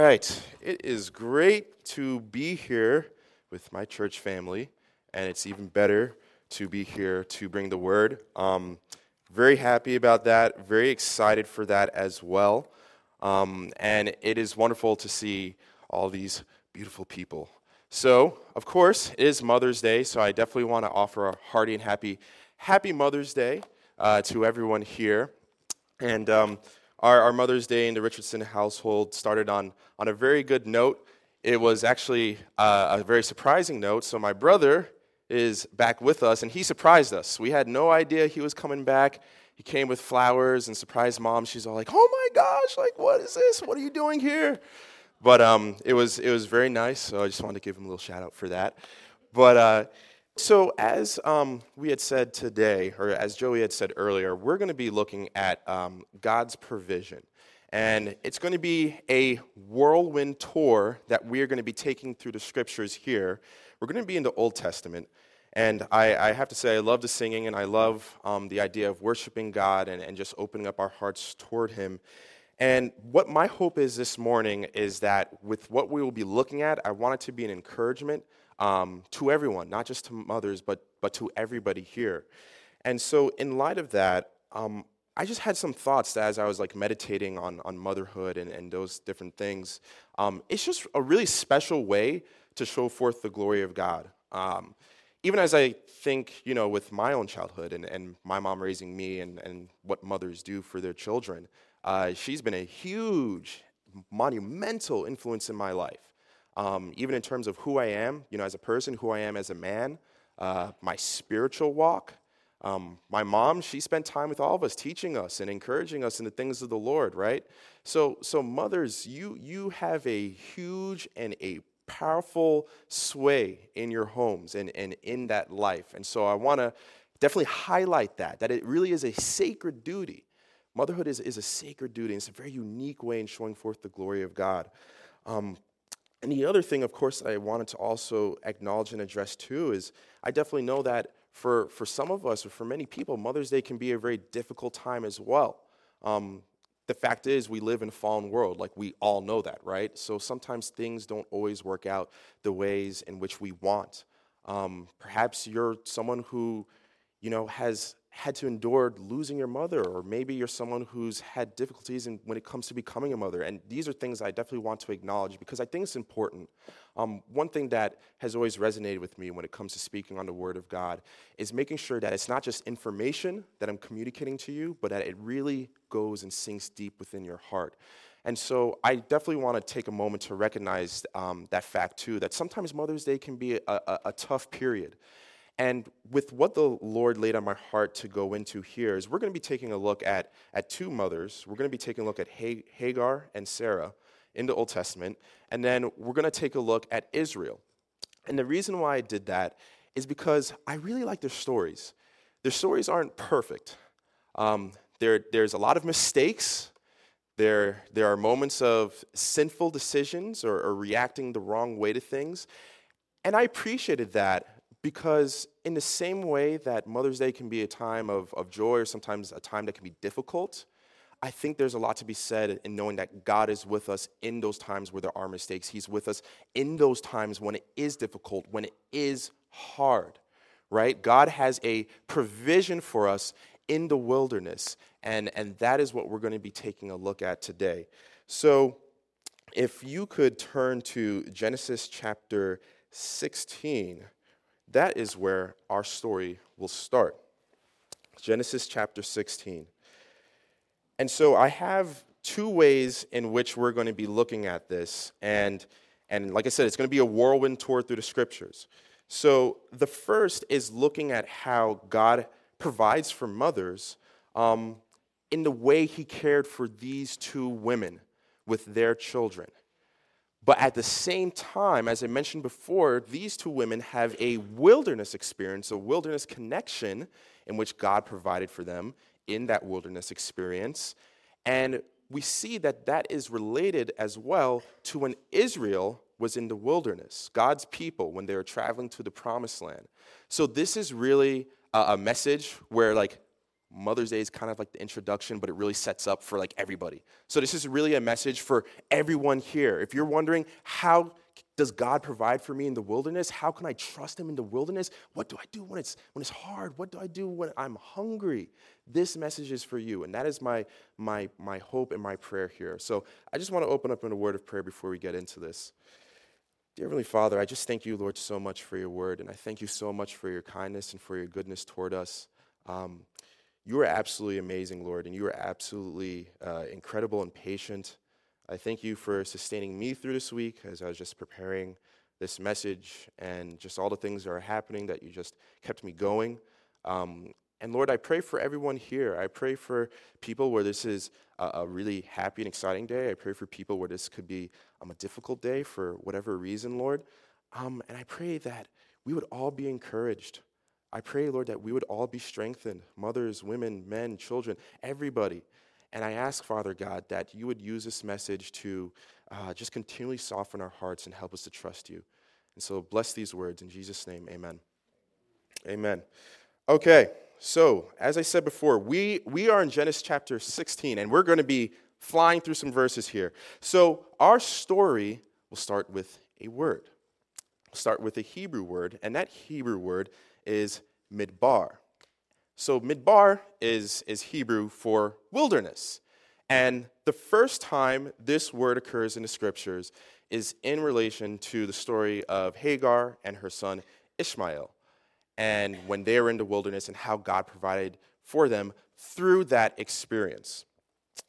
right. It is great to be here with my church family, and it's even better to be here to bring the word. Um, very happy about that. Very excited for that as well. Um, and it is wonderful to see all these beautiful people. So, of course, it is Mother's Day, so I definitely want to offer a hearty and happy, happy Mother's Day uh, to everyone here. And um, our, our Mother's Day in the Richardson household started on, on a very good note. It was actually uh, a very surprising note. So, my brother is back with us, and he surprised us. We had no idea he was coming back. He came with flowers and surprised mom. She's all like, "Oh my gosh! Like, what is this? What are you doing here?" But um, it was it was very nice. So I just wanted to give him a little shout out for that. But uh, so, as um, we had said today, or as Joey had said earlier, we're going to be looking at um, God's provision. And it's going to be a whirlwind tour that we're going to be taking through the scriptures here. We're going to be in the Old Testament. And I, I have to say, I love the singing and I love um, the idea of worshiping God and, and just opening up our hearts toward Him. And what my hope is this morning is that with what we will be looking at, I want it to be an encouragement um, to everyone, not just to mothers, but, but to everybody here. And so, in light of that, um, I just had some thoughts as I was like meditating on, on motherhood and, and those different things. Um, it's just a really special way to show forth the glory of God. Um, even as I think, you know, with my own childhood and, and my mom raising me and, and what mothers do for their children, uh, she's been a huge, monumental influence in my life um, even in terms of who I am, you know, as a person, who I am as a man, uh, my spiritual walk. Um, my mom, she spent time with all of us, teaching us and encouraging us in the things of the Lord, right? So, so mothers, you you have a huge and a powerful sway in your homes and, and in that life. And so I want to definitely highlight that, that it really is a sacred duty. Motherhood is, is a sacred duty, and it's a very unique way in showing forth the glory of God. Um, and the other thing, of course, I wanted to also acknowledge and address too is I definitely know that for, for some of us, or for many people, Mother's Day can be a very difficult time as well. Um, the fact is, we live in a fallen world. Like, we all know that, right? So sometimes things don't always work out the ways in which we want. Um, perhaps you're someone who, you know, has had to endure losing your mother, or maybe you're someone who's had difficulties in, when it comes to becoming a mother. And these are things I definitely want to acknowledge because I think it's important. Um, one thing that has always resonated with me when it comes to speaking on the Word of God is making sure that it's not just information that I'm communicating to you, but that it really goes and sinks deep within your heart. And so I definitely want to take a moment to recognize um, that fact too, that sometimes Mother's Day can be a, a, a tough period. And with what the Lord laid on my heart to go into here is we're going to be taking a look at, at two mothers. We're going to be taking a look at Hagar and Sarah in the Old Testament, and then we're going to take a look at Israel. And the reason why I did that is because I really like their stories. Their stories aren't perfect. Um, there, there's a lot of mistakes. There, there are moments of sinful decisions or, or reacting the wrong way to things. And I appreciated that because, in the same way that Mother's Day can be a time of, of joy or sometimes a time that can be difficult, I think there's a lot to be said in knowing that God is with us in those times where there are mistakes. He's with us in those times when it is difficult, when it is hard, right? God has a provision for us in the wilderness, and, and that is what we're going to be taking a look at today. So, if you could turn to Genesis chapter 16 that is where our story will start. Genesis chapter 16. And so I have two ways in which we're going to be looking at this. And, and like I said, it's going to be a whirlwind tour through the scriptures. So the first is looking at how God provides for mothers um, in the way he cared for these two women with their children. But at the same time, as I mentioned before, these two women have a wilderness experience, a wilderness connection in which God provided for them in that wilderness experience. And we see that that is related as well to when Israel was in the wilderness, God's people, when they were traveling to the promised land. So this is really a, message where, like, Mother's Day is kind of like the introduction, but it really sets up for like everybody. So this is really a message for everyone here. If you're wondering how does God provide for me in the wilderness? How can I trust him in the wilderness? What do I do when it's when it's hard? What do I do when I'm hungry? This message is for you, and that is my my my hope and my prayer here. So I just want to open up in a word of prayer before we get into this. Dear Heavenly Father, I just thank you, Lord, so much for your word, and I thank you so much for your kindness and for your goodness toward us. Um, you are absolutely amazing, Lord, and you are absolutely uh, incredible and patient. I thank you for sustaining me through this week as I was just preparing this message and just all the things that are happening that you just kept me going. Um, and Lord, I pray for everyone here. I pray for people where this is a, a really happy and exciting day. I pray for people where this could be um, a difficult day for whatever reason, Lord. Um, and I pray that we would all be encouraged. I pray, Lord, that we would all be strengthened mothers, women, men, children, everybody. And I ask, Father God, that you would use this message to uh, just continually soften our hearts and help us to trust you. And so bless these words in Jesus' name. Amen. Amen. Okay. So, as I said before, we, we are in Genesis chapter 16, and we're going to be flying through some verses here. So, our story will start with a word. We'll start with a Hebrew word, and that Hebrew word is midbar. So, midbar is, is Hebrew for wilderness. And the first time this word occurs in the scriptures is in relation to the story of Hagar and her son Ishmael and when they were in the wilderness and how God provided for them through that experience.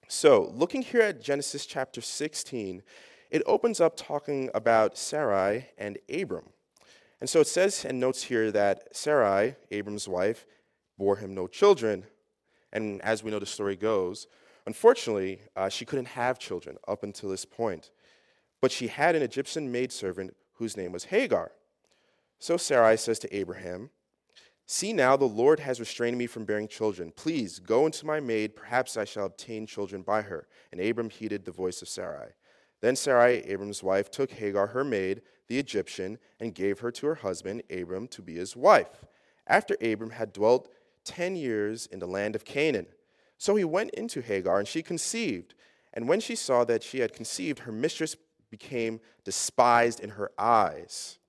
So, looking here at Genesis chapter 16, it opens up talking about Sarai and Abram. And so it says and notes here that Sarai, Abram's wife, bore him no children. And as we know the story goes, unfortunately, uh, she couldn't have children up until this point. But she had an Egyptian maidservant whose name was Hagar. So Sarai says to Abraham, See now, the Lord has restrained me from bearing children. Please go into my maid, perhaps I shall obtain children by her. And Abram heeded the voice of Sarai. Then Sarai, Abram's wife, took Hagar, her maid, the Egyptian, and gave her to her husband, Abram, to be his wife. After Abram had dwelt ten years in the land of Canaan. So he went into Hagar, and she conceived. And when she saw that she had conceived, her mistress became despised in her eyes.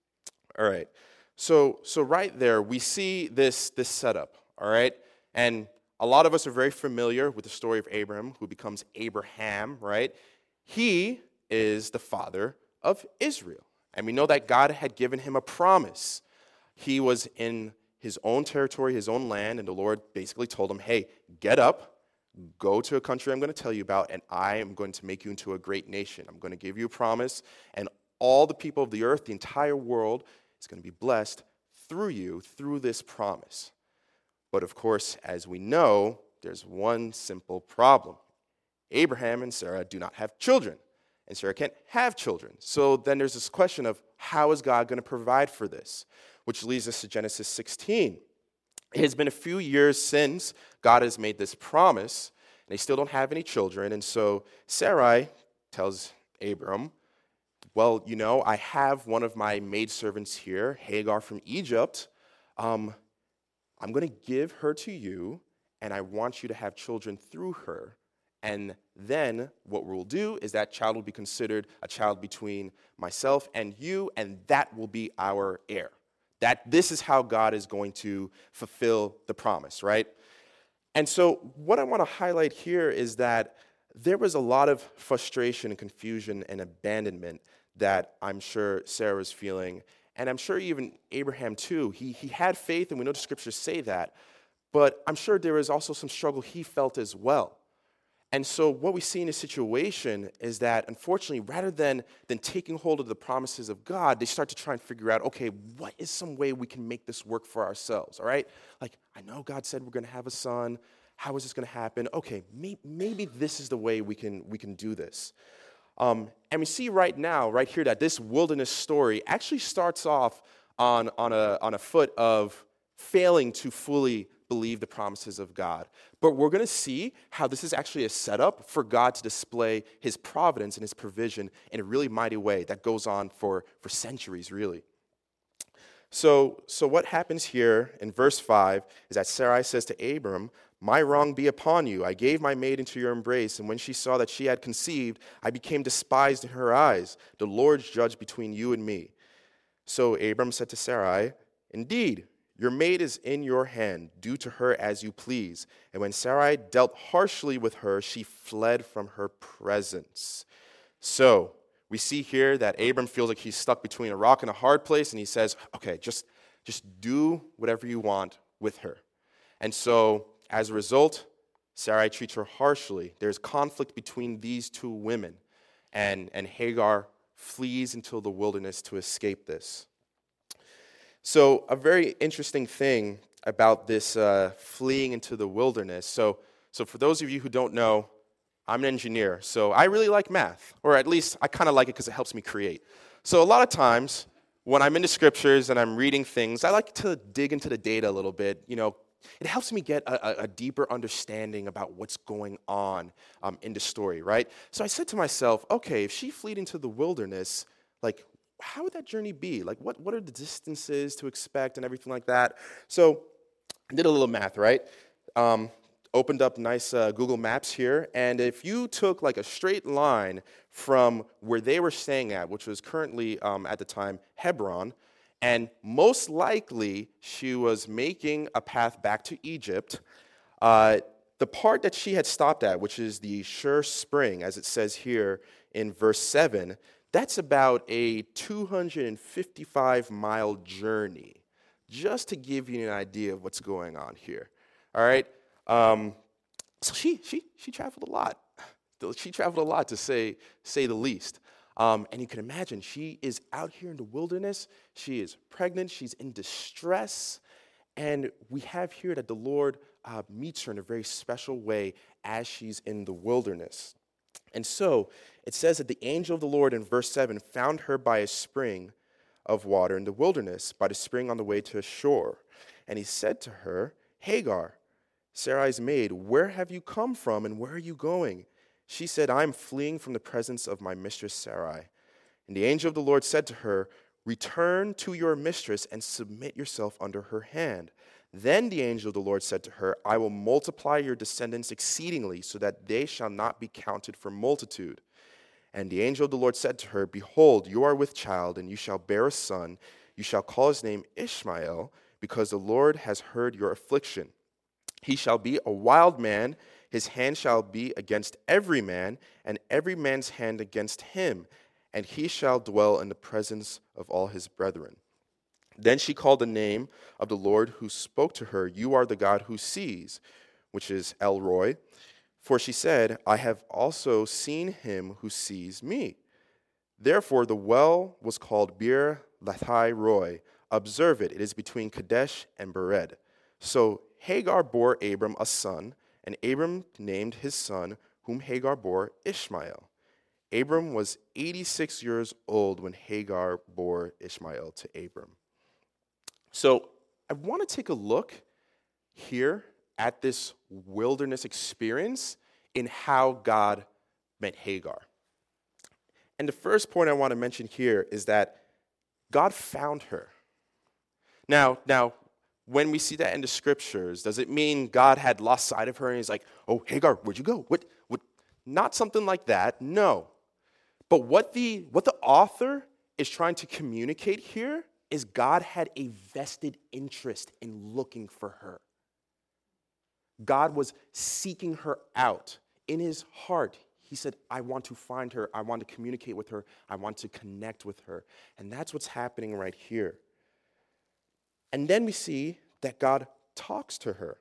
All right. So, so right there, we see this, this setup, all right? And a lot of us are very familiar with the story of Abram, who becomes Abraham, right? He is the father of Israel. And we know that God had given him a promise. He was in his own territory, his own land, and the Lord basically told him, hey, get up, go to a country I'm going to tell you about, and I am going to make you into a great nation. I'm going to give you a promise, and all the people of the earth, the entire world, is going to be blessed through you, through this promise. But of course, as we know, there's one simple problem Abraham and Sarah do not have children, and Sarah can't have children. So then there's this question of how is God going to provide for this? Which leads us to Genesis 16. It has been a few years since God has made this promise, and they still don't have any children. And so Sarai tells Abram, well, you know, I have one of my maidservants here, Hagar from Egypt. Um, I'm going to give her to you, and I want you to have children through her. And then what we'll do is that child will be considered a child between myself and you, and that will be our heir. That this is how God is going to fulfill the promise, right? And so, what I want to highlight here is that there was a lot of frustration and confusion and abandonment that I'm sure Sarah was feeling. And I'm sure even Abraham, too. He, he had faith, and we know the scriptures say that. But I'm sure there was also some struggle he felt as well. And so, what we see in this situation is that, unfortunately, rather than, than taking hold of the promises of God, they start to try and figure out okay, what is some way we can make this work for ourselves? All right? Like, I know God said we're going to have a son. How is this going to happen? Okay, may, maybe this is the way we can, we can do this. Um, and we see right now, right here, that this wilderness story actually starts off on, on, a, on a foot of failing to fully believe the promises of God. But we're going to see how this is actually a setup for God to display his providence and his provision in a really mighty way that goes on for, for centuries, really. So, so what happens here in verse 5 is that Sarai says to Abram, My wrong be upon you. I gave my maid into your embrace, and when she saw that she had conceived, I became despised in her eyes. The Lord judge between you and me. So Abram said to Sarai, Indeed, your maid is in your hand. Do to her as you please. And when Sarai dealt harshly with her, she fled from her presence. So we see here that Abram feels like he's stuck between a rock and a hard place, and he says, Okay, just, just do whatever you want with her. And so as a result, Sarai treats her harshly. There's conflict between these two women, and, and Hagar flees into the wilderness to escape this. So, a very interesting thing about this uh, fleeing into the wilderness. So, so, for those of you who don't know, I'm an engineer, so I really like math, or at least I kind of like it because it helps me create. So, a lot of times, when I'm into scriptures and I'm reading things, I like to dig into the data a little bit, you know, it helps me get a, a, deeper understanding about what's going on um, in the story, right? So I said to myself, okay, if she fled into the wilderness, like, how would that journey be? Like, what, what are the distances to expect and everything like that? So I did a little math, right? Um, opened up nice uh, Google Maps here, and if you took like a straight line from where they were staying at, which was currently um, at the time Hebron, and most likely, she was making a path back to Egypt. Uh, the part that she had stopped at, which is the Shur Spring, as it says here in verse 7, that's about a 255 mile journey, just to give you an idea of what's going on here. All right? Um, so she, she, she traveled a lot. She traveled a lot, to say, say the least. Um, and you can imagine, she is out here in the wilderness. She is pregnant. She's in distress. And we have here that the Lord uh, meets her in a very special way as she's in the wilderness. And so it says that the angel of the Lord in verse 7 found her by a spring of water in the wilderness, by the spring on the way to a Shur. And he said to her, Hagar, Sarai's maid, where have you come from and where are you going? She said, I am fleeing from the presence of my mistress Sarai. And the angel of the Lord said to her, Return to your mistress and submit yourself under her hand. Then the angel of the Lord said to her, I will multiply your descendants exceedingly, so that they shall not be counted for multitude. And the angel of the Lord said to her, Behold, you are with child, and you shall bear a son. You shall call his name Ishmael, because the Lord has heard your affliction. He shall be a wild man his hand shall be against every man, and every man's hand against him, and he shall dwell in the presence of all his brethren. Then she called the name of the Lord who spoke to her, You are the God who sees, which is El Roi. For she said, I have also seen him who sees me. Therefore, the well was called Beer Lahai Roi. Observe it, it is between Kadesh and Bered. So Hagar bore Abram a son and Abram named his son, whom Hagar bore, Ishmael. Abram was 86 years old when Hagar bore Ishmael to Abram. So I want to take a look here at this wilderness experience in how God met Hagar. And the first point I want to mention here is that God found her. Now, now when we see that in the scriptures, does it mean God had lost sight of her and he's like, oh, Hagar, where'd you go? What, what? Not something like that, no. But what the, what the author is trying to communicate here is God had a vested interest in looking for her. God was seeking her out in his heart. He said, I want to find her. I want to communicate with her. I want to connect with her. And that's what's happening right here. And then we see that God talks to her.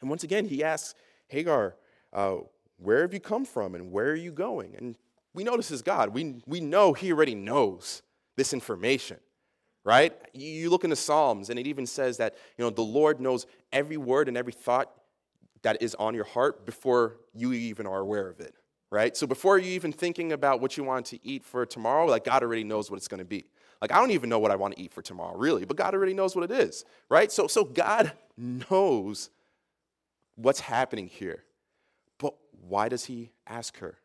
And once again, he asks Hagar, uh, Where have you come from and where are you going? And we know this is God. We, we know he already knows this information, right? You look in the Psalms, and it even says that you know, the Lord knows every word and every thought that is on your heart before you even are aware of it, right? So before you even thinking about what you want to eat for tomorrow, like God already knows what it's going to be. Like, I don't even know what I want to eat for tomorrow, really, but God already knows what it is, right? So, so God knows what's happening here. But why does He ask her?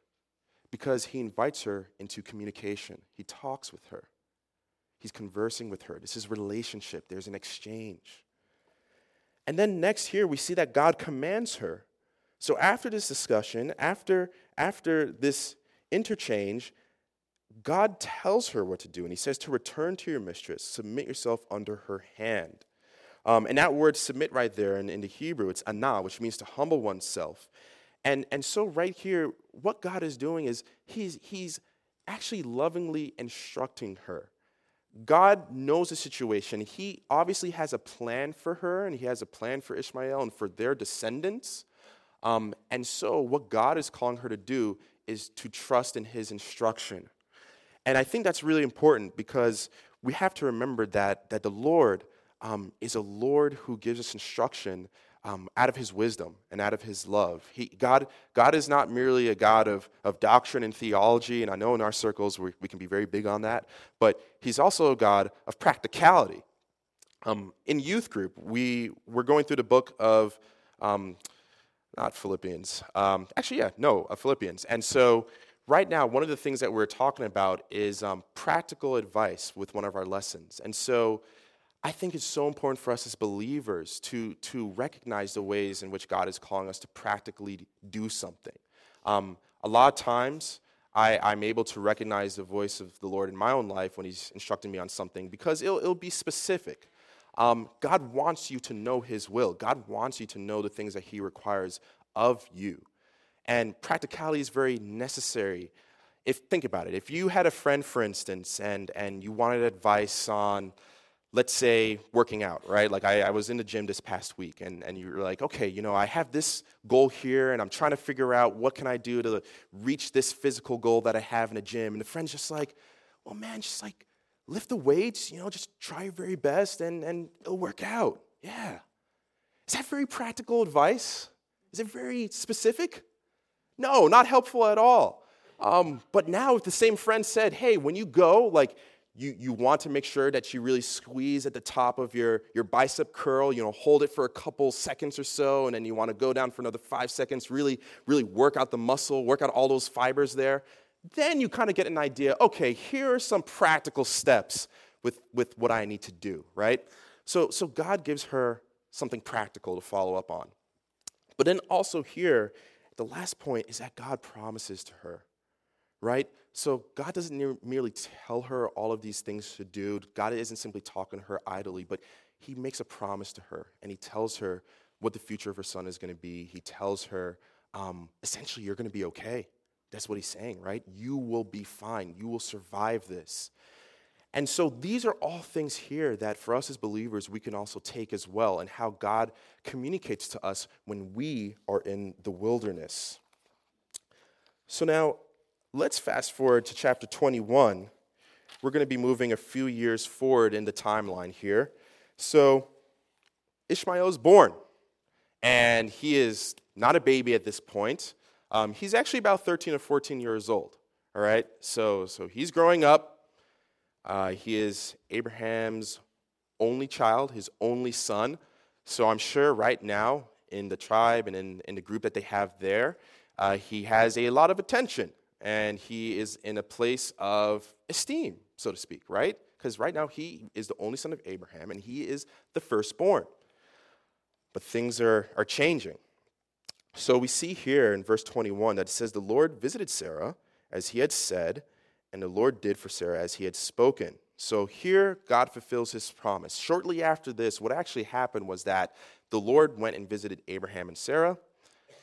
Because He invites her into communication, He talks with her, He's conversing with her. This is relationship, there's an exchange. And then next here, we see that God commands her. So after this discussion, after, after this interchange, God tells her what to do, and he says to return to your mistress, submit yourself under her hand. Um, and that word submit right there in, in the Hebrew, it's anah, which means to humble oneself. And, and so, right here, what God is doing is he's, he's actually lovingly instructing her. God knows the situation. He obviously has a plan for her, and He has a plan for Ishmael and for their descendants. Um, and so, what God is calling her to do is to trust in His instruction. And I think that's really important because we have to remember that, that the Lord um, is a Lord who gives us instruction um, out of his wisdom and out of his love. He, God, God is not merely a God of, of doctrine and theology, and I know in our circles we, we can be very big on that, but he's also a God of practicality. Um, in youth group, we were going through the book of, um, not Philippians, um, actually, yeah, no, of Philippians. And so right now, one of the things that we're talking about is um, practical advice with one of our lessons. And so I think it's so important for us as believers to, to recognize the ways in which God is calling us to practically do something. Um, a lot of times, I, I'm able to recognize the voice of the Lord in my own life when He's instructing me on something because it'll, it'll be specific. Um, God wants you to know His will, God wants you to know the things that He requires of you. And practicality is very necessary. If think about it, if you had a friend, for instance, and, and you wanted advice on let's say working out, right? Like I, I, was in the gym this past week and, and you're like, okay, you know, I have this goal here and I'm trying to figure out what can I do to reach this physical goal that I have in the gym. And the friend's just like, well, man, just like lift the weights, you know, just try your very best and, and it'll work out. Yeah. Is that very practical advice? Is it very specific? No, not helpful at all. Um, but now if the same friend said, hey, when you go, like you, you want to make sure that you really squeeze at the top of your, your bicep curl, you know, hold it for a couple seconds or so, and then you want to go down for another five seconds, really, really work out the muscle, work out all those fibers there. Then you kind of get an idea, okay, here are some practical steps with, with what I need to do, right? So, so God gives her something practical to follow up on. But then also here, the last point is that God promises to her, right? So God doesn't merely tell her all of these things to do. God isn't simply talking to her idly, but he makes a promise to her and he tells her what the future of her son is going to be. He tells her, um, essentially, you're going to be okay. That's what he's saying, right? You will be fine. You will survive this. And so these are all things here that for us as believers we can also take as well, and how God communicates to us when we are in the wilderness. So now, Let's fast forward to chapter 21. We're going to be moving a few years forward in the timeline here. So, Ishmael is born, and he is not a baby at this point. Um, he's actually about 13 or 14 years old. All right, so, so he's growing up. Uh, he is Abraham's only child, his only son. So I'm sure right now in the tribe and in, in the group that they have there, uh, he has a lot of attention and he is in a place of esteem, so to speak, right? Because right now he is the only son of Abraham and he is the firstborn. But things are, are changing. So we see here in verse 21 that it says, The Lord visited Sarah as he had said, and the Lord did for Sarah as he had spoken. So here, God fulfills his promise. Shortly after this, what actually happened was that the Lord went and visited Abraham and Sarah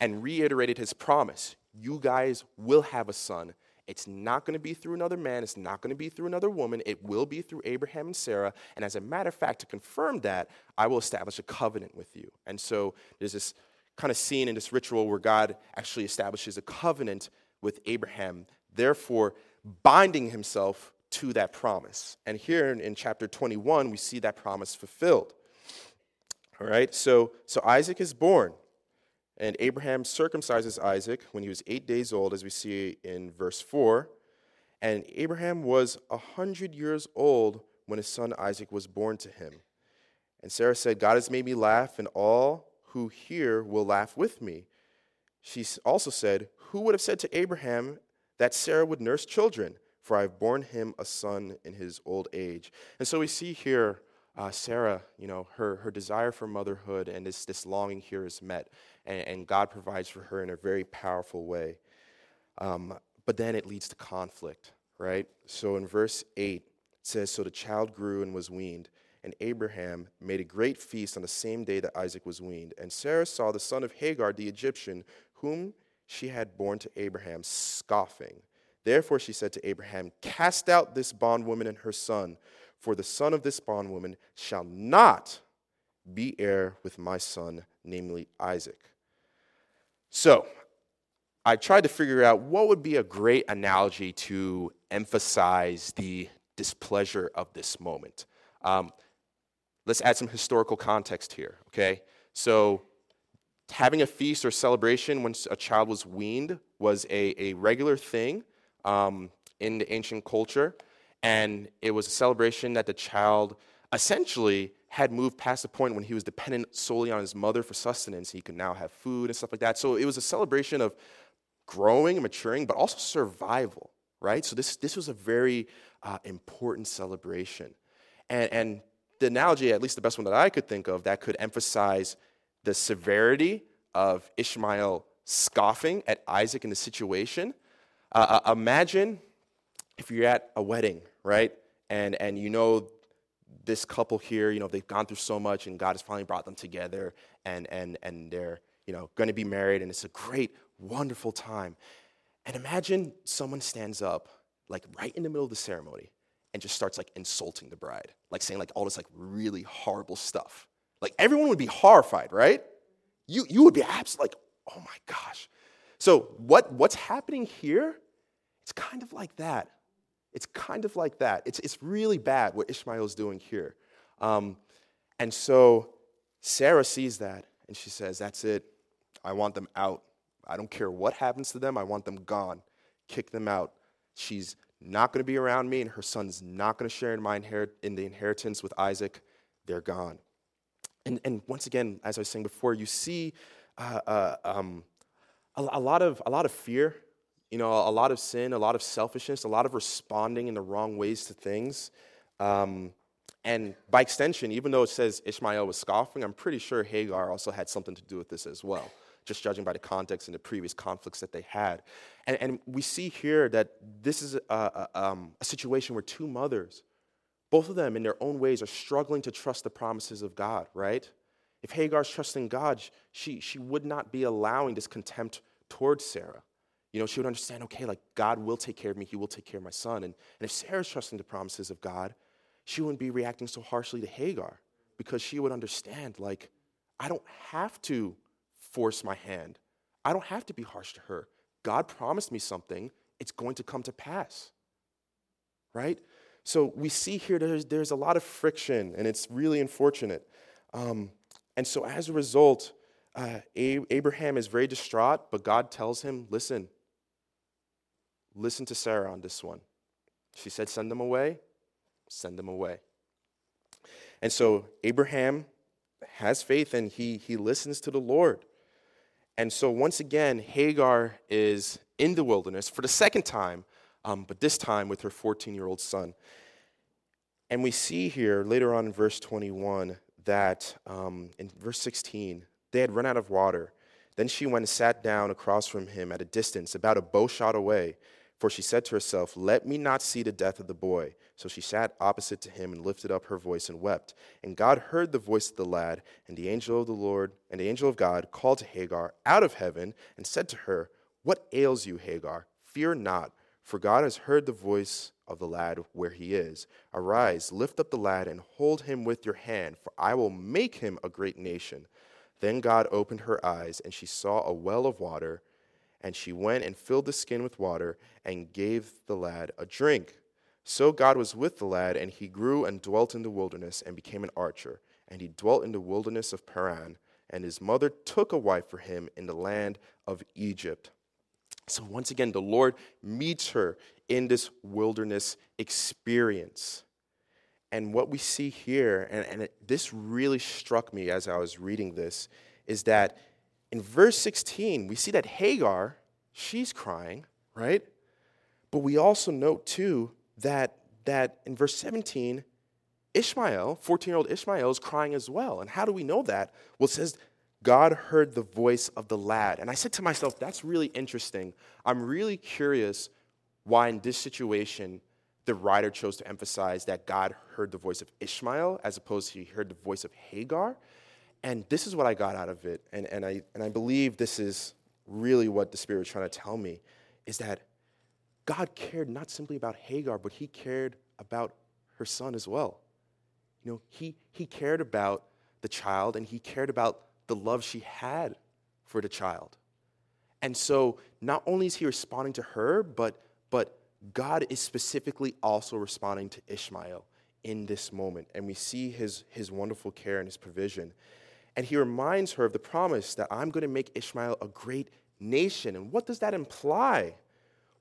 and reiterated his promise you guys will have a son. It's not going to be through another man. It's not going to be through another woman. It will be through Abraham and Sarah. And as a matter of fact, to confirm that, I will establish a covenant with you. And so there's this kind of scene in this ritual where God actually establishes a covenant with Abraham, therefore binding himself to that promise. And here in, in chapter 21, we see that promise fulfilled. All right, so, so Isaac is born. And Abraham circumcises Isaac when he was eight days old, as we see in verse 4. And Abraham was a hundred years old when his son Isaac was born to him. And Sarah said, God has made me laugh, and all who hear will laugh with me. She also said, Who would have said to Abraham that Sarah would nurse children? For I have borne him a son in his old age. And so we see here uh, Sarah, you know, her, her desire for motherhood and this, this longing here is met, and, and God provides for her in a very powerful way. Um, but then it leads to conflict, right? So in verse 8, it says, So the child grew and was weaned, and Abraham made a great feast on the same day that Isaac was weaned. And Sarah saw the son of Hagar the Egyptian, whom she had borne to Abraham, scoffing. Therefore she said to Abraham, Cast out this bondwoman and her son, for the son of this bondwoman shall not be heir with my son, namely Isaac. So, I tried to figure out what would be a great analogy to emphasize the displeasure of this moment. Um, let's add some historical context here, okay? So, having a feast or celebration when a child was weaned was a, a regular thing um, in the ancient culture, and it was a celebration that the child essentially had moved past the point when he was dependent solely on his mother for sustenance. He could now have food and stuff like that. So it was a celebration of growing and maturing, but also survival, right? So this, this was a very uh, important celebration. And, and the analogy, at least the best one that I could think of, that could emphasize the severity of Ishmael scoffing at Isaac in the situation. Uh, uh, imagine if you're at a wedding, right? And, and you know this couple here, you know, they've gone through so much and God has finally brought them together and, and, and they're, you know, going to be married and it's a great, wonderful time. And imagine someone stands up, like right in the middle of the ceremony, and just starts like insulting the bride, like saying like all this like really horrible stuff. Like everyone would be horrified, right? You, you would be absolutely like, oh my gosh. So what, what's happening here? It's kind of like that. It's kind of like that. It's, it's really bad what Ishmael is doing here. Um, and so Sarah sees that and she says, That's it. I want them out. I don't care what happens to them. I want them gone. Kick them out. She's not going to be around me, and her son's not going to share in my inherit in the inheritance with Isaac. They're gone. And, and once again, as I was saying before, you see uh, uh, um, a, a, lot of, a lot of fear, you know, a lot of sin, a lot of selfishness, a lot of responding in the wrong ways to things. Um, and by extension, even though it says Ishmael was scoffing, I'm pretty sure Hagar also had something to do with this as well, just judging by the context and the previous conflicts that they had. And, and we see here that this is a, a, um, a situation where two mothers both of them, in their own ways, are struggling to trust the promises of God, right? If Hagar's trusting God, she, she would not be allowing this contempt towards Sarah. You know, she would understand, okay, like God will take care of me, He will take care of my son. And, and if Sarah's trusting the promises of God, she wouldn't be reacting so harshly to Hagar because she would understand, like, I don't have to force my hand. I don't have to be harsh to her. God promised me something, it's going to come to pass. Right? So we see here there's, there's a lot of friction, and it's really unfortunate. Um, and so as a result, uh, Abraham is very distraught, but God tells him, listen, listen to Sarah on this one. She said, send them away, send them away. And so Abraham has faith and he, he listens to the Lord. And so once again, Hagar is in the wilderness for the second time um, but this time with her 14 year old son. And we see here later on in verse 21 that um, in verse 16, they had run out of water. Then she went and sat down across from him at a distance, about a bow shot away. For she said to herself, Let me not see the death of the boy. So she sat opposite to him and lifted up her voice and wept. And God heard the voice of the lad, and the angel of the Lord and the angel of God called to Hagar out of heaven and said to her, What ails you, Hagar? Fear not for God has heard the voice of the lad where he is. Arise, lift up the lad, and hold him with your hand, for I will make him a great nation. Then God opened her eyes, and she saw a well of water. And she went and filled the skin with water, and gave the lad a drink. So God was with the lad, and he grew and dwelt in the wilderness, and became an archer. And he dwelt in the wilderness of Paran. And his mother took a wife for him in the land of Egypt. So, once again, the Lord meets her in this wilderness experience. And what we see here, and, and it, this really struck me as I was reading this, is that in verse 16, we see that Hagar, she's crying, right? But we also note too that, that in verse 17, Ishmael, 14 year old Ishmael, is crying as well. And how do we know that? Well, it says, God heard the voice of the lad. And I said to myself, that's really interesting. I'm really curious why, in this situation, the writer chose to emphasize that God heard the voice of Ishmael as opposed to he heard the voice of Hagar. And this is what I got out of it. And, and, I, and I believe this is really what the Spirit was trying to tell me is that God cared not simply about Hagar, but he cared about her son as well. You know, he, he cared about the child and he cared about the love she had for the child. And so not only is he responding to her, but, but God is specifically also responding to Ishmael in this moment. And we see his, his wonderful care and his provision. And he reminds her of the promise that I'm going to make Ishmael a great nation. And what does that imply?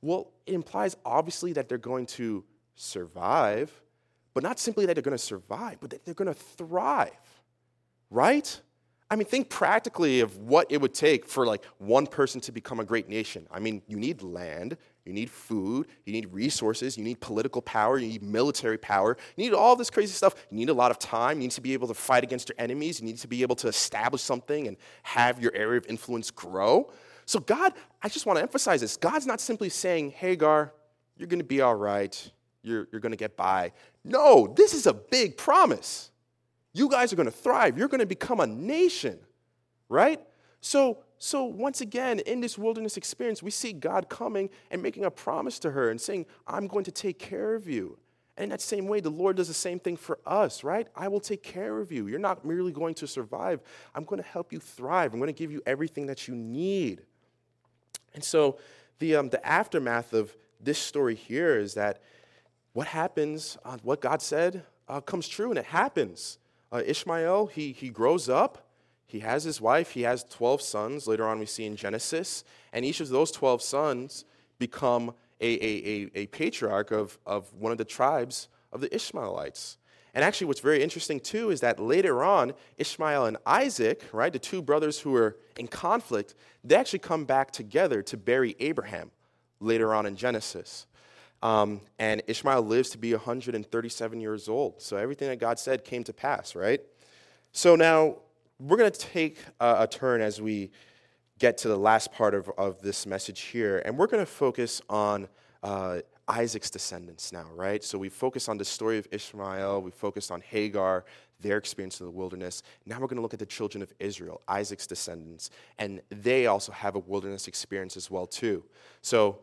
Well, it implies obviously that they're going to survive, but not simply that they're going to survive, but that they're going to thrive, right? I mean, think practically of what it would take for like one person to become a great nation. I mean, you need land, you need food, you need resources, you need political power, you need military power, you need all this crazy stuff. You need a lot of time, you need to be able to fight against your enemies, you need to be able to establish something and have your area of influence grow. So, God, I just want to emphasize this God's not simply saying, Hagar, you're going to be all right, you're, you're going to get by. No, this is a big promise. You guys are going to thrive. You're going to become a nation, right? So, so once again, in this wilderness experience, we see God coming and making a promise to her and saying, I'm going to take care of you. And in that same way, the Lord does the same thing for us, right? I will take care of you. You're not merely going to survive, I'm going to help you thrive. I'm going to give you everything that you need. And so, the, um, the aftermath of this story here is that what happens, uh, what God said, uh, comes true, and it happens. Uh, Ishmael, he, he grows up, he has his wife, he has 12 sons. Later on, we see in Genesis, and each of those 12 sons become a, a, a, a patriarch of, of one of the tribes of the Ishmaelites. And actually, what's very interesting too is that later on, Ishmael and Isaac, right, the two brothers who were in conflict, they actually come back together to bury Abraham later on in Genesis. Um, and Ishmael lives to be 137 years old. So everything that God said came to pass, right? So now we're going to take a, a, turn as we get to the last part of, of this message here, and we're going to focus on uh, Isaac's descendants now, right? So we focus on the story of Ishmael, we focused on Hagar, their experience in the wilderness. Now we're going to look at the children of Israel, Isaac's descendants, and they also have a wilderness experience as well too. So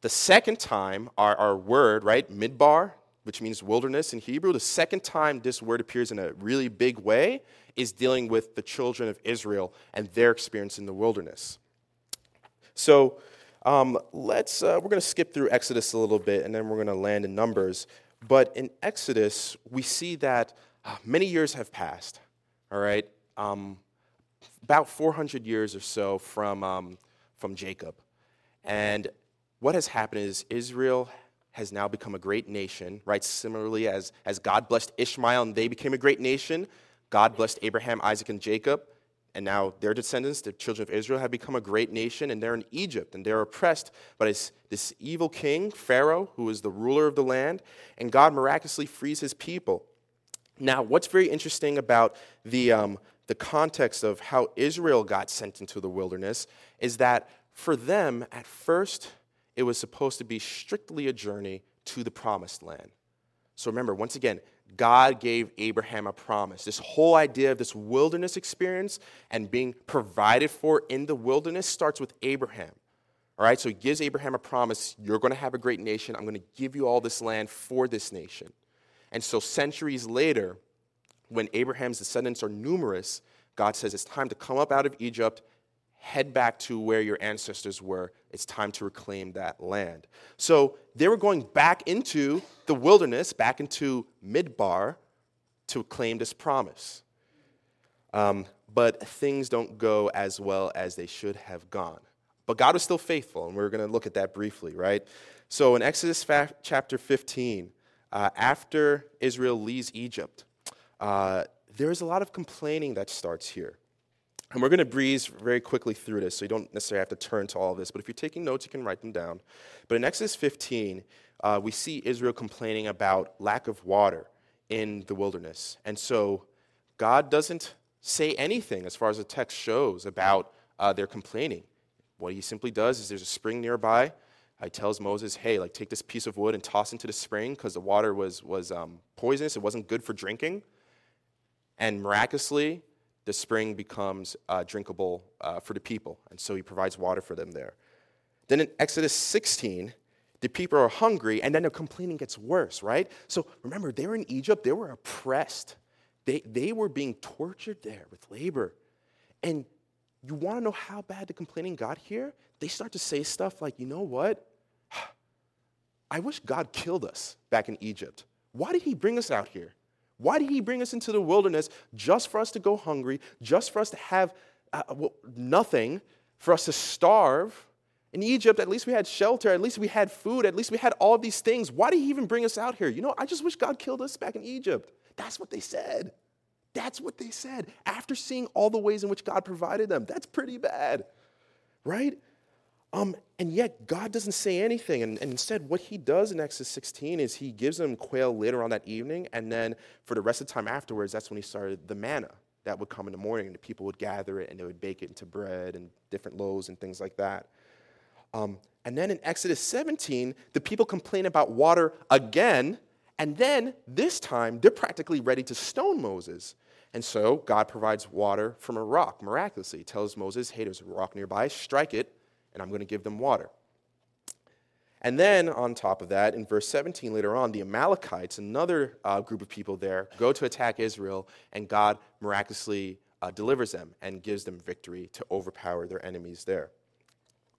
the second time, our, our word, right, midbar, which means wilderness in Hebrew, the second time this word appears in a really big way is dealing with the children of Israel and their experience in the wilderness. So um, let's, uh, we're going to skip through Exodus a little bit and then we're going to land in Numbers. But in Exodus, we see that uh, many years have passed, all right? Um, about 400 years or so from, um, from Jacob. And what has happened is Israel has now become a great nation, right? Similarly, as, as God blessed Ishmael and they became a great nation, God blessed Abraham, Isaac, and Jacob. And now their descendants, the children of Israel, have become a great nation, and they're in Egypt, and they're oppressed by this, this evil king, Pharaoh, who is the ruler of the land, and God miraculously frees his people. Now, what's very interesting about the, um, the context of how Israel got sent into the wilderness is that for them, at first, it was supposed to be strictly a journey to the promised land. So remember, once again, God gave Abraham a promise. This whole idea of this wilderness experience and being provided for in the wilderness starts with Abraham. All right, so he gives Abraham a promise you're going to have a great nation. I'm going to give you all this land for this nation. And so, centuries later, when Abraham's descendants are numerous, God says it's time to come up out of Egypt head back to where your ancestors were. It's time to reclaim that land. So they were going back into the wilderness, back into Midbar, to claim this promise. Um, but things don't go as well as they should have gone. But God was still faithful, and we're going to look at that briefly, right? So in Exodus fa- chapter 15, uh, after Israel leaves Egypt, uh, there is a lot of complaining that starts here. And we're going to breeze very quickly through this, so you don't necessarily have to turn to all of this. But if you're taking notes, you can write them down. But in Exodus 15, uh, we see Israel complaining about lack of water in the wilderness. And so God doesn't say anything as far as the text shows about uh, their complaining. What he simply does is there's a spring nearby. He tells Moses, hey, like take this piece of wood and toss into the spring because the water was, was um, poisonous. It wasn't good for drinking. And miraculously, the spring becomes uh, drinkable uh, for the people. And so he provides water for them there. Then in Exodus 16, the people are hungry, and then their complaining gets worse, right? So remember, they were in Egypt, they were oppressed. They, they were being tortured there with labor. And you want to know how bad the complaining got here? They start to say stuff like, you know what? I wish God killed us back in Egypt. Why did he bring us out here? Why did he bring us into the wilderness just for us to go hungry, just for us to have uh, well, nothing, for us to starve? In Egypt, at least we had shelter, at least we had food, at least we had all these things. Why did he even bring us out here? You know, I just wish God killed us back in Egypt. That's what they said. That's what they said after seeing all the ways in which God provided them. That's pretty bad, right? Um, and yet, God doesn't say anything. And, and, instead, what he does in Exodus 16 is he gives them quail later on that evening. And then for the rest of the time afterwards, that's when he started the manna that would come in the morning. And the people would gather it and they would bake it into bread and different loaves and things like that. Um, and then in Exodus 17, the people complain about water again. And then this time, they're practically ready to stone Moses. And so God provides water from a rock miraculously. He tells Moses, hey, there's a rock nearby, strike it and I'm going to give them water. And then, on top of that, in verse 17 later on, the Amalekites, another uh, group of people there, go to attack Israel, and God miraculously uh, delivers them and gives them victory to overpower their enemies there.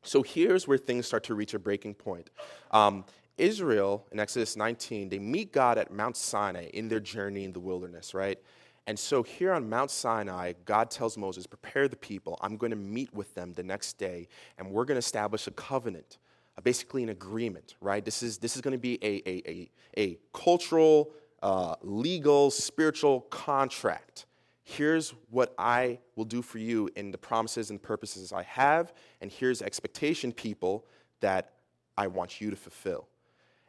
So here's where things start to reach a breaking point. Um, Israel, in Exodus 19, they meet God at Mount Sinai in their journey in the wilderness, right? And so here on Mount Sinai, God tells Moses, Prepare the people. I'm going to meet with them the next day, and we're going to establish a covenant, uh, basically an agreement, right? This is, this is going to be a, a, a, a cultural, uh, legal, spiritual contract. Here's what I will do for you in the promises and purposes I have, and here's expectation, people, that I want you to fulfill.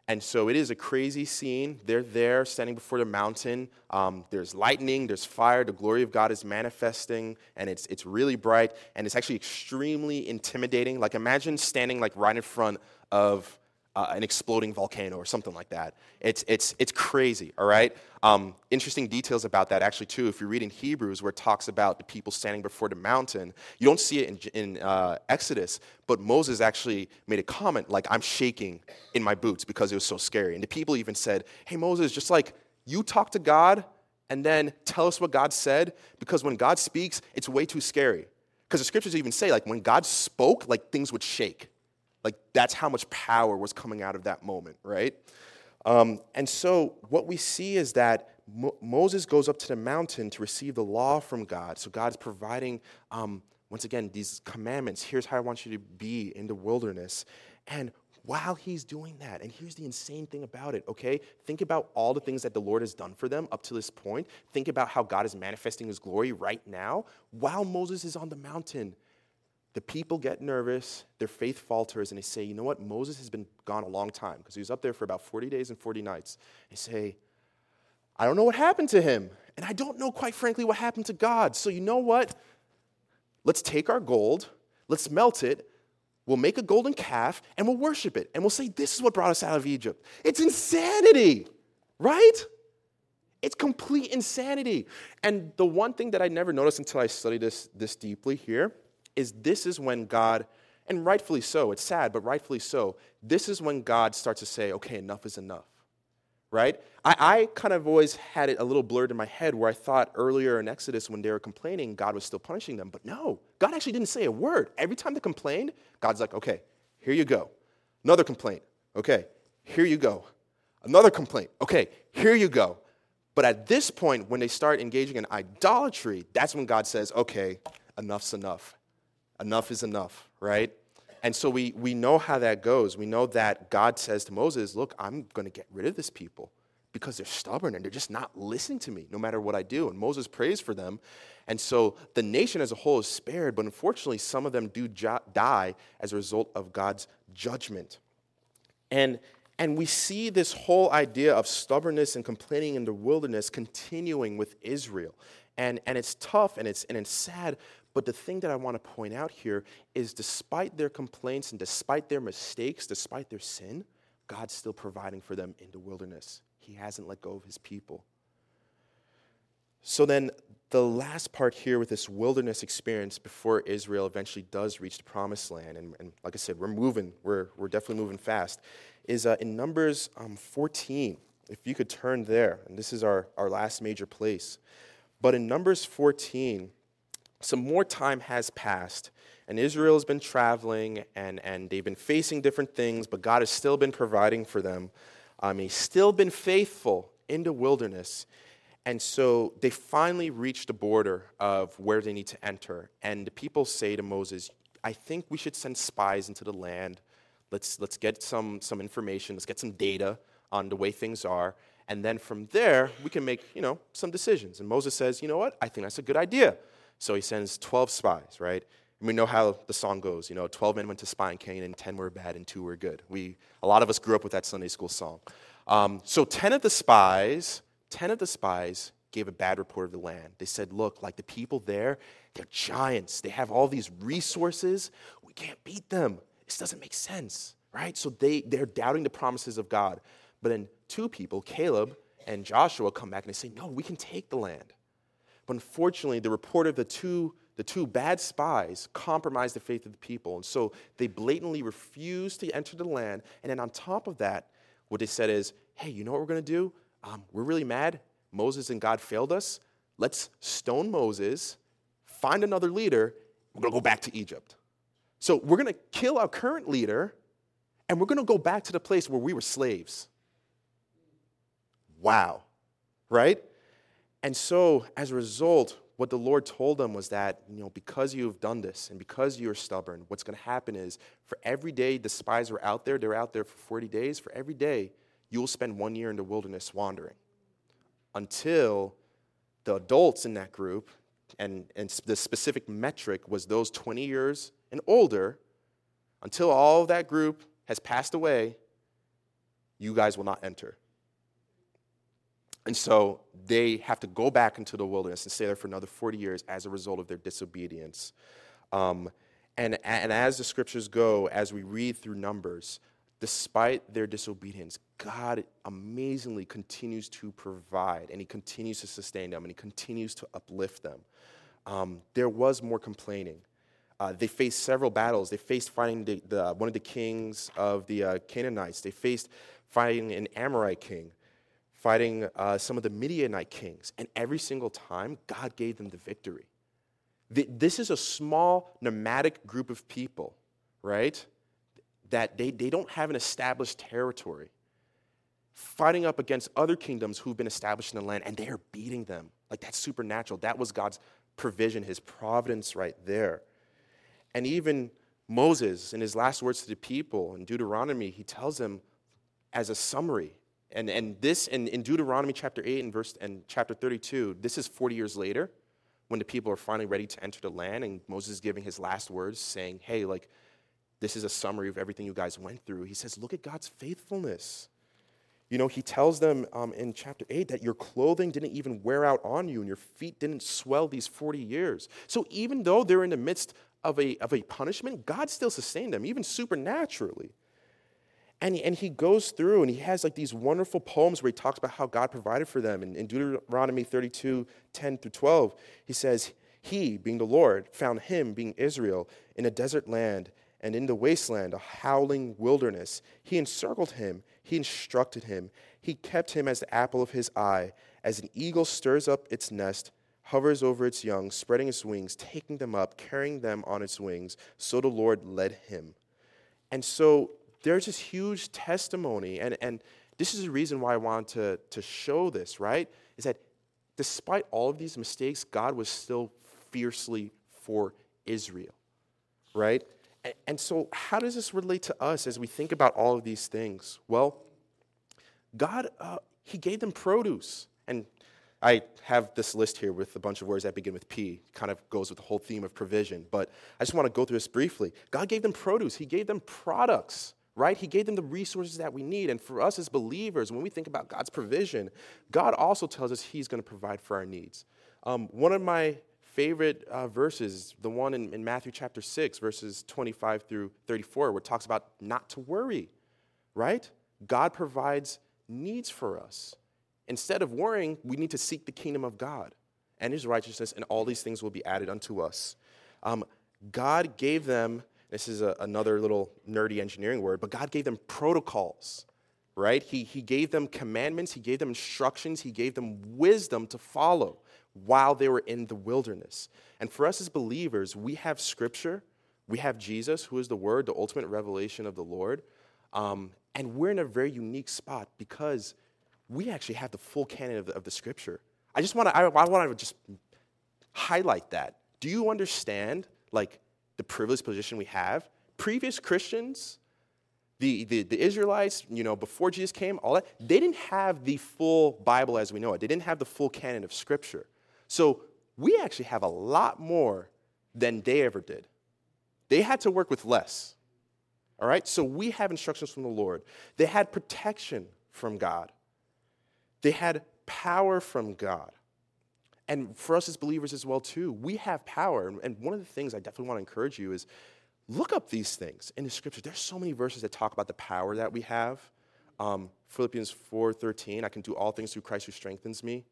And so it is a crazy scene. They're there standing before the mountain. Um, there's lightning, there's fire. The glory of God is manifesting, and it's, it's really bright, and it's actually extremely intimidating. Like, imagine standing like right in front of uh, an exploding volcano or something like that. It's, it's, it's crazy, all right? Um, interesting details about that, actually, too. If you read in Hebrews, where it talks about the people standing before the mountain, you don't see it in, in uh, Exodus, but Moses actually made a comment, like, I'm shaking in my boots because it was so scary. And the people even said, Hey, Moses, just like you talk to God and then tell us what God said, because when God speaks, it's way too scary. Because the scriptures even say, like, when God spoke, like, things would shake. Like, that's how much power was coming out of that moment, right? Um, and so, what we see is that Mo- Moses goes up to the mountain to receive the law from God. So, God's providing, um, once again, these commandments. Here's how I want you to be in the wilderness. And while he's doing that, and here's the insane thing about it, okay? Think about all the things that the Lord has done for them up to this point. Think about how God is manifesting his glory right now while Moses is on the mountain the people get nervous, their faith falters, and they say, you know what? Moses has been gone a long time because he was up there for about 40 days and 40 nights. They say, I don't know what happened to him. And I don't know, quite frankly, what happened to God. So, you know what? Let's take our gold, let's melt it, we'll make a golden calf, and we'll worship it. And we'll say, This is what brought us out of Egypt. It's insanity, right? It's complete insanity. And the one thing that I never noticed until I studied this, this deeply here is this is when God, and rightfully so, it's sad, but rightfully so, this is when God starts to say, okay, enough is enough. Right? I, I kind of always had it a little blurred in my head where I thought earlier in Exodus when they were complaining, God was still punishing them. But no, God actually didn't say a word. Every time they complained, God's like, okay, here you go. Another complaint. Okay, here you go. Another complaint. Okay, here you go. But at this point, when they start engaging in idolatry, that's when God says, okay, enough's enough. Enough is enough, right? And so we, we know how that goes. We know that God says to Moses, Look, I'm going to get rid of this people because they're stubborn and they're just not listening to me no matter what I do. And Moses prays for them. And so the nation as a whole is spared, but unfortunately, some of them do jo- die as a result of God's judgment. And And we see this whole idea of stubbornness and complaining in the wilderness continuing with Israel. And, and it's tough and it's, and it's sad, but the thing that I want to point out here is despite their complaints and despite their mistakes, despite their sin, God's still providing for them in the wilderness. He hasn't let go of his people. So then, the last part here with this wilderness experience before Israel eventually does reach the promised land, and, and like I said, we're moving, we're, we're definitely moving fast, is uh, in Numbers um, 14. If you could turn there, and this is our, our last major place. But in Numbers 14, some more time has passed, and Israel has been traveling, and, and they've been facing different things, but God has still been providing for them. Um, he's still been faithful in the wilderness. And so they finally reach the border of where they need to enter. And the people say to Moses, I think we should send spies into the land. Let's, let's get some, some information, let's get some data on the way things are. And then from there, we can make you know, some decisions. And Moses says, You know what? I think that's a good idea. So he sends 12 spies, right? And we know how the song goes. You know, 12 men went to spy in Canaan, 10 were bad, and 2 were good. We, a lot of us grew up with that Sunday school song. Um, so 10 of the spies 10 of the spies gave a bad report of the land. They said, Look, like the people there, they're giants. They have all these resources. We can't beat them. This doesn't make sense, right? So they, they're doubting the promises of God. But then two people, Caleb and Joshua, come back and they say, No, we can take the land. But unfortunately, the report of the two, the two bad spies compromised the faith of the people. And so they blatantly refused to enter the land. And then on top of that, what they said is, Hey, you know what we're going to do? um, we're really mad. Moses and God failed us. Let's stone Moses, find another leader. We're going to go back to Egypt. So we're going to kill our current leader, and we're going to go back to the place where we were slaves. Wow, right? And so, as a result, what the Lord told them was that, you know, because you have done this and because you're stubborn, what's going to happen is for every day the spies were out there, they're out there for 40 days, for every day you will spend one year in the wilderness wandering until the adults in that group, and, and the specific metric was those 20 years and older, until all of that group has passed away, you guys will not enter. And so they have to go back into the wilderness and stay there for another 40 years as a result of their disobedience. Um, and, and as the scriptures go, as we read through Numbers, despite their disobedience, God amazingly continues to provide and He continues to sustain them and He continues to uplift them. Um, there was more complaining. Uh, they faced several battles. They faced fighting the, the, one of the kings of the uh, Canaanites. They faced fighting an Amorite king, fighting uh, some of the Midianite kings. And every single time, God gave them the victory. The, this is a small nomadic group of people, right? that they, they don't have an established territory, fighting up against other kingdoms who've been established in the land, and they are beating them. Like that's supernatural. That was God's provision, his providence right there. And even Moses, in his last words to the people in Deuteronomy, he tells them as a summary. And, and this in, in Deuteronomy chapter 8 and verse and chapter 32, this is 40 years later when the people are finally ready to enter the land, and Moses is giving his last words, saying, Hey, like this is a summary of everything you guys went through. He says, Look at God's faithfulness. You know, he tells them um, in chapter 8 that your clothing didn't even wear out on you and your feet didn't swell these 40 years. So even though they're in the midst of a, of a punishment, God still sustained them, even supernaturally. And he, and he goes through and he has like these wonderful poems where he talks about how God provided for them. And in Deuteronomy 32 10 through 12, he says, He, being the Lord, found him, being Israel, in a desert land and in the wasteland, a howling wilderness. He encircled him, he instructed him, he kept him as the apple of his eye. As an eagle stirs up its nest, hovers over its young, spreading its wings, taking them up, carrying them on its wings, so the Lord led him. And so there's this huge testimony, and, and this is the reason why I want to, to show this, right? Is that despite all of these mistakes, God was still fiercely for Israel, right? And so, how does this relate to us as we think about all of these things? Well, God, uh, He gave them produce. And I have this list here with a bunch of words that begin with P, kind of goes with the whole theme of provision. But I just want to go through this briefly. God gave them produce, He gave them products, right? He gave them the resources that we need. And for us as believers, when we think about God's provision, God also tells us He's going to provide for our needs. Um, one of my favorite uh, verses, the one in, in Matthew chapter 6, verses 25 through 34, where it talks about not to worry, right? God provides needs for us. Instead of worrying, we need to seek the kingdom of God and his righteousness, and all these things will be added unto us. Um, God gave them, this is a, another little nerdy engineering word, but God gave them protocols, right? He, he gave them commandments, He gave them instructions, He gave them wisdom to follow while they were in the wilderness. And for us as believers, we have scripture, we have Jesus, who is the Word, the ultimate revelation of the Lord. Um, and we're in a very unique spot because we actually have the full canon of the, of the scripture. I just want to, I, I want to just highlight that. Do you understand, like, the privileged position we have? Previous Christians, the, the, the Israelites, you know, before Jesus came, all that, they didn't have the full Bible as we know it. They didn't have the full canon of Scripture. So we actually have a lot more than they ever did. They had to work with less. All right? So we have instructions from the Lord. They had protection from God. They had power from God. And for us as believers as well, too, we have power. And one of the things I definitely want to encourage you is look up these things in the scriptures. There's so many verses that talk about the power that we have. Um, Philippians 4:13, I can do all things through Christ who strengthens me.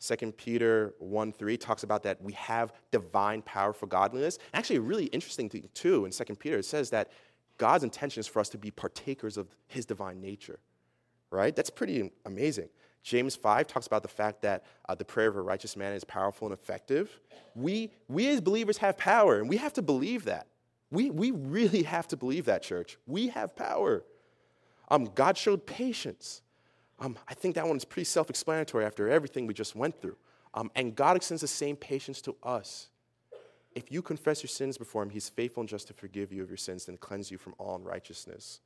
2 Peter 1 3 talks about that we have divine power for godliness. Actually, a really interesting thing, too, in 2 Peter, it says that God's intention is for us to be partakers of his divine nature, right? That's pretty amazing. James 5 talks about the fact that uh, the prayer of a righteous man is powerful and effective. We, we as believers have power, and we have to believe that. We, we really have to believe that, church. We have power. Um, God showed patience. Um, I think that one is pretty self explanatory after everything we just went through. Um, and God extends the same patience to us. If you confess your sins before Him, He's faithful and just to forgive you of your sins and cleanse you from all unrighteousness.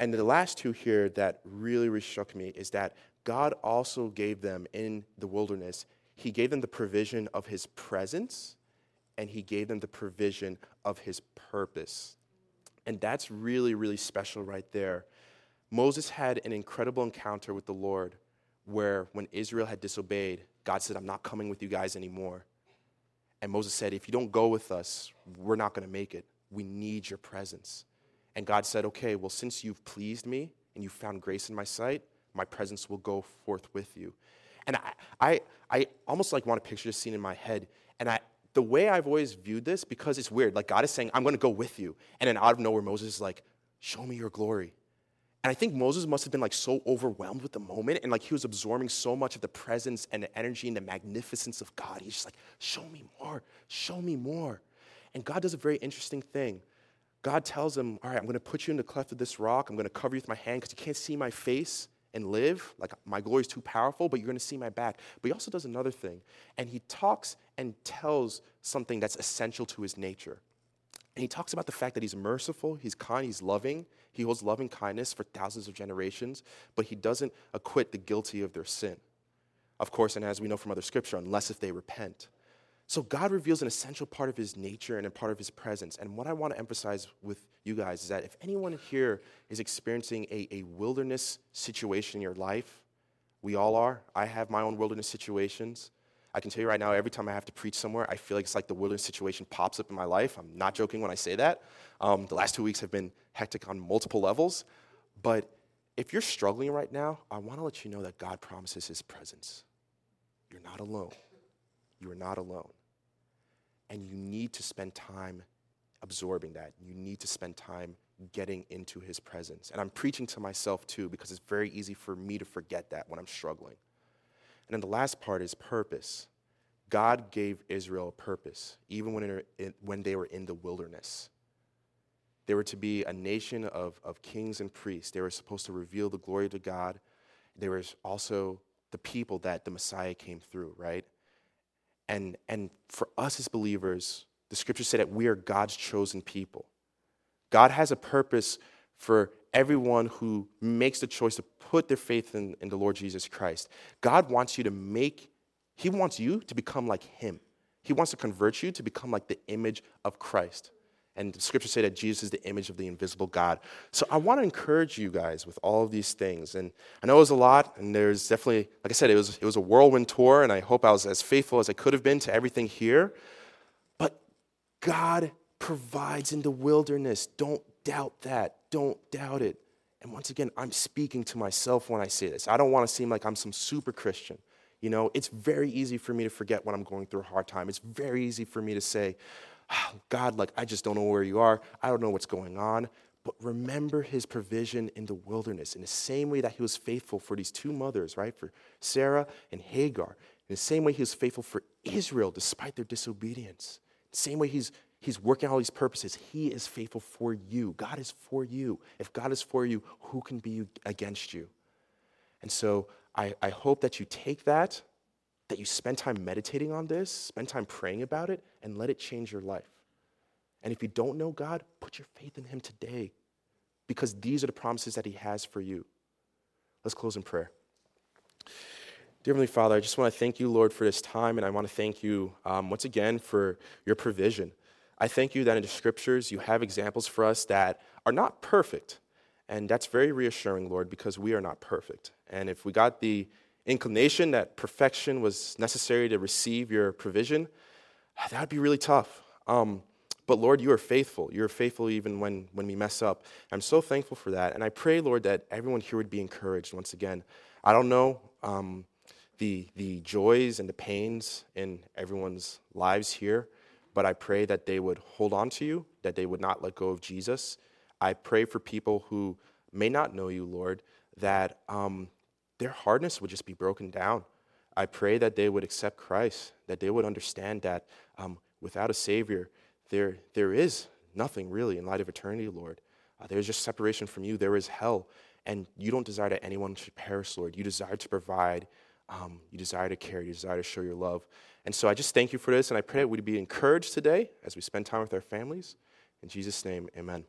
And the last two here that really, really struck me is that God also gave them in the wilderness, He gave them the provision of His presence and He gave them the provision of His purpose. And that's really, really special right there. Moses had an incredible encounter with the Lord where when Israel had disobeyed, God said, I'm not coming with you guys anymore. And Moses said, If you don't go with us, we're not going to make it. We need your presence. And God said, Okay, well, since you've pleased me and you found grace in my sight, my presence will go forth with you. And I, I, I almost like want to picture this scene in my head. And I, the way I've always viewed this, because it's weird, like God is saying, I'm going to go with you. And then out of nowhere, Moses is like, Show me your glory. And I think Moses must have been like so overwhelmed with the moment and like he was absorbing so much of the presence and the energy and the magnificence of God. He's just like, Show me more, show me more. And God does a very interesting thing. God tells him, All right, I'm going to put you in the cleft of this rock. I'm going to cover you with my hand because you can't see my face and live. Like, my glory is too powerful, but you're going to see my back. But he also does another thing. And he talks and tells something that's essential to his nature. And he talks about the fact that he's merciful, he's kind, he's loving. He holds loving kindness for thousands of generations, but he doesn't acquit the guilty of their sin. Of course, and as we know from other scripture, unless if they repent. So God reveals an essential part of his nature and a part of his presence. And what I want to emphasize with you guys is that if anyone here is experiencing a, a wilderness situation in your life, we all are. I have my own wilderness situations. I can tell you right now, every time I have to preach somewhere, I feel like it's like the wilderness situation pops up in my life. I'm not joking when I say that. Um, the last two weeks have been hectic on multiple levels. But if you're struggling right now, I want to let you know that God promises his presence. You're not alone. You are not alone. And you need to spend time absorbing that. You need to spend time getting into his presence. And I'm preaching to myself too, because it's very easy for me to forget that when I'm struggling. And then the last part is purpose. God gave Israel a purpose, even when, when they were in the wilderness. They were to be a nation of, of kings and priests. They were supposed to reveal the glory to God. They were also the people that the Messiah came through, right? And, and for us as believers, the scriptures say that we are God's chosen people. God has a purpose for everyone who makes the choice to put their faith in, in the Lord Jesus Christ. God wants you to make, He wants you to become like Him. He wants to convert you to become like the image of Christ. And the scriptures say that Jesus is the image of the invisible God. So I want to encourage you guys with all of these things. And I know it was a lot, and there's definitely, like I said, it was, it was a whirlwind tour, and I hope I was as faithful as I could have been to everything here. But God provides in the wilderness. Don't doubt that. Don't doubt it. And once again, I'm speaking to myself when I say this. I don't want to seem like I'm some super Christian. You know, it's very easy for me to forget when I'm going through a hard time. It's very easy for me to say, oh, God, like, I just don't know where you are. I don't know what's going on. But remember his provision in the wilderness in the same way that he was faithful for these two mothers, right? For Sarah and Hagar. In the same way he was faithful for Israel despite their disobedience. The same way he's, he's working all these purposes. He is faithful for you. God is for you. If God is for you, who can be against you? And so I, I hope that you take that that you spend time meditating on this, spend time praying about it, and let it change your life. And if you don't know God, put your faith in Him today because these are the promises that He has for you. Let's close in prayer. Dear Heavenly Father, I just want to thank you, Lord, for this time, and I want to thank you um, once again for your provision. I thank you that in the scriptures you have examples for us that are not perfect. And that's very reassuring, Lord, because we are not perfect. And if we got the inclination that perfection was necessary to receive your provision, that would be really tough. Um, but Lord, you are faithful. You are faithful even when, when we mess up. I'm so thankful for that. And I pray, Lord, that everyone here would be encouraged once again. I don't know um, the, the joys and the pains in everyone's lives here, but I pray that they would hold on to you, that they would not let go of Jesus. I pray for people who may not know you, Lord, that um, their hardness would just be broken down. I pray that they would accept Christ, that they would understand that um, without a Savior, there, there is nothing really in light of eternity, Lord. Uh, there's just separation from you, there is hell. And you don't desire that anyone should perish, Lord. You desire to provide, um, you desire to care, you desire to show your love. And so I just thank you for this, and I pray that we'd be encouraged today as we spend time with our families. In Jesus' name, amen.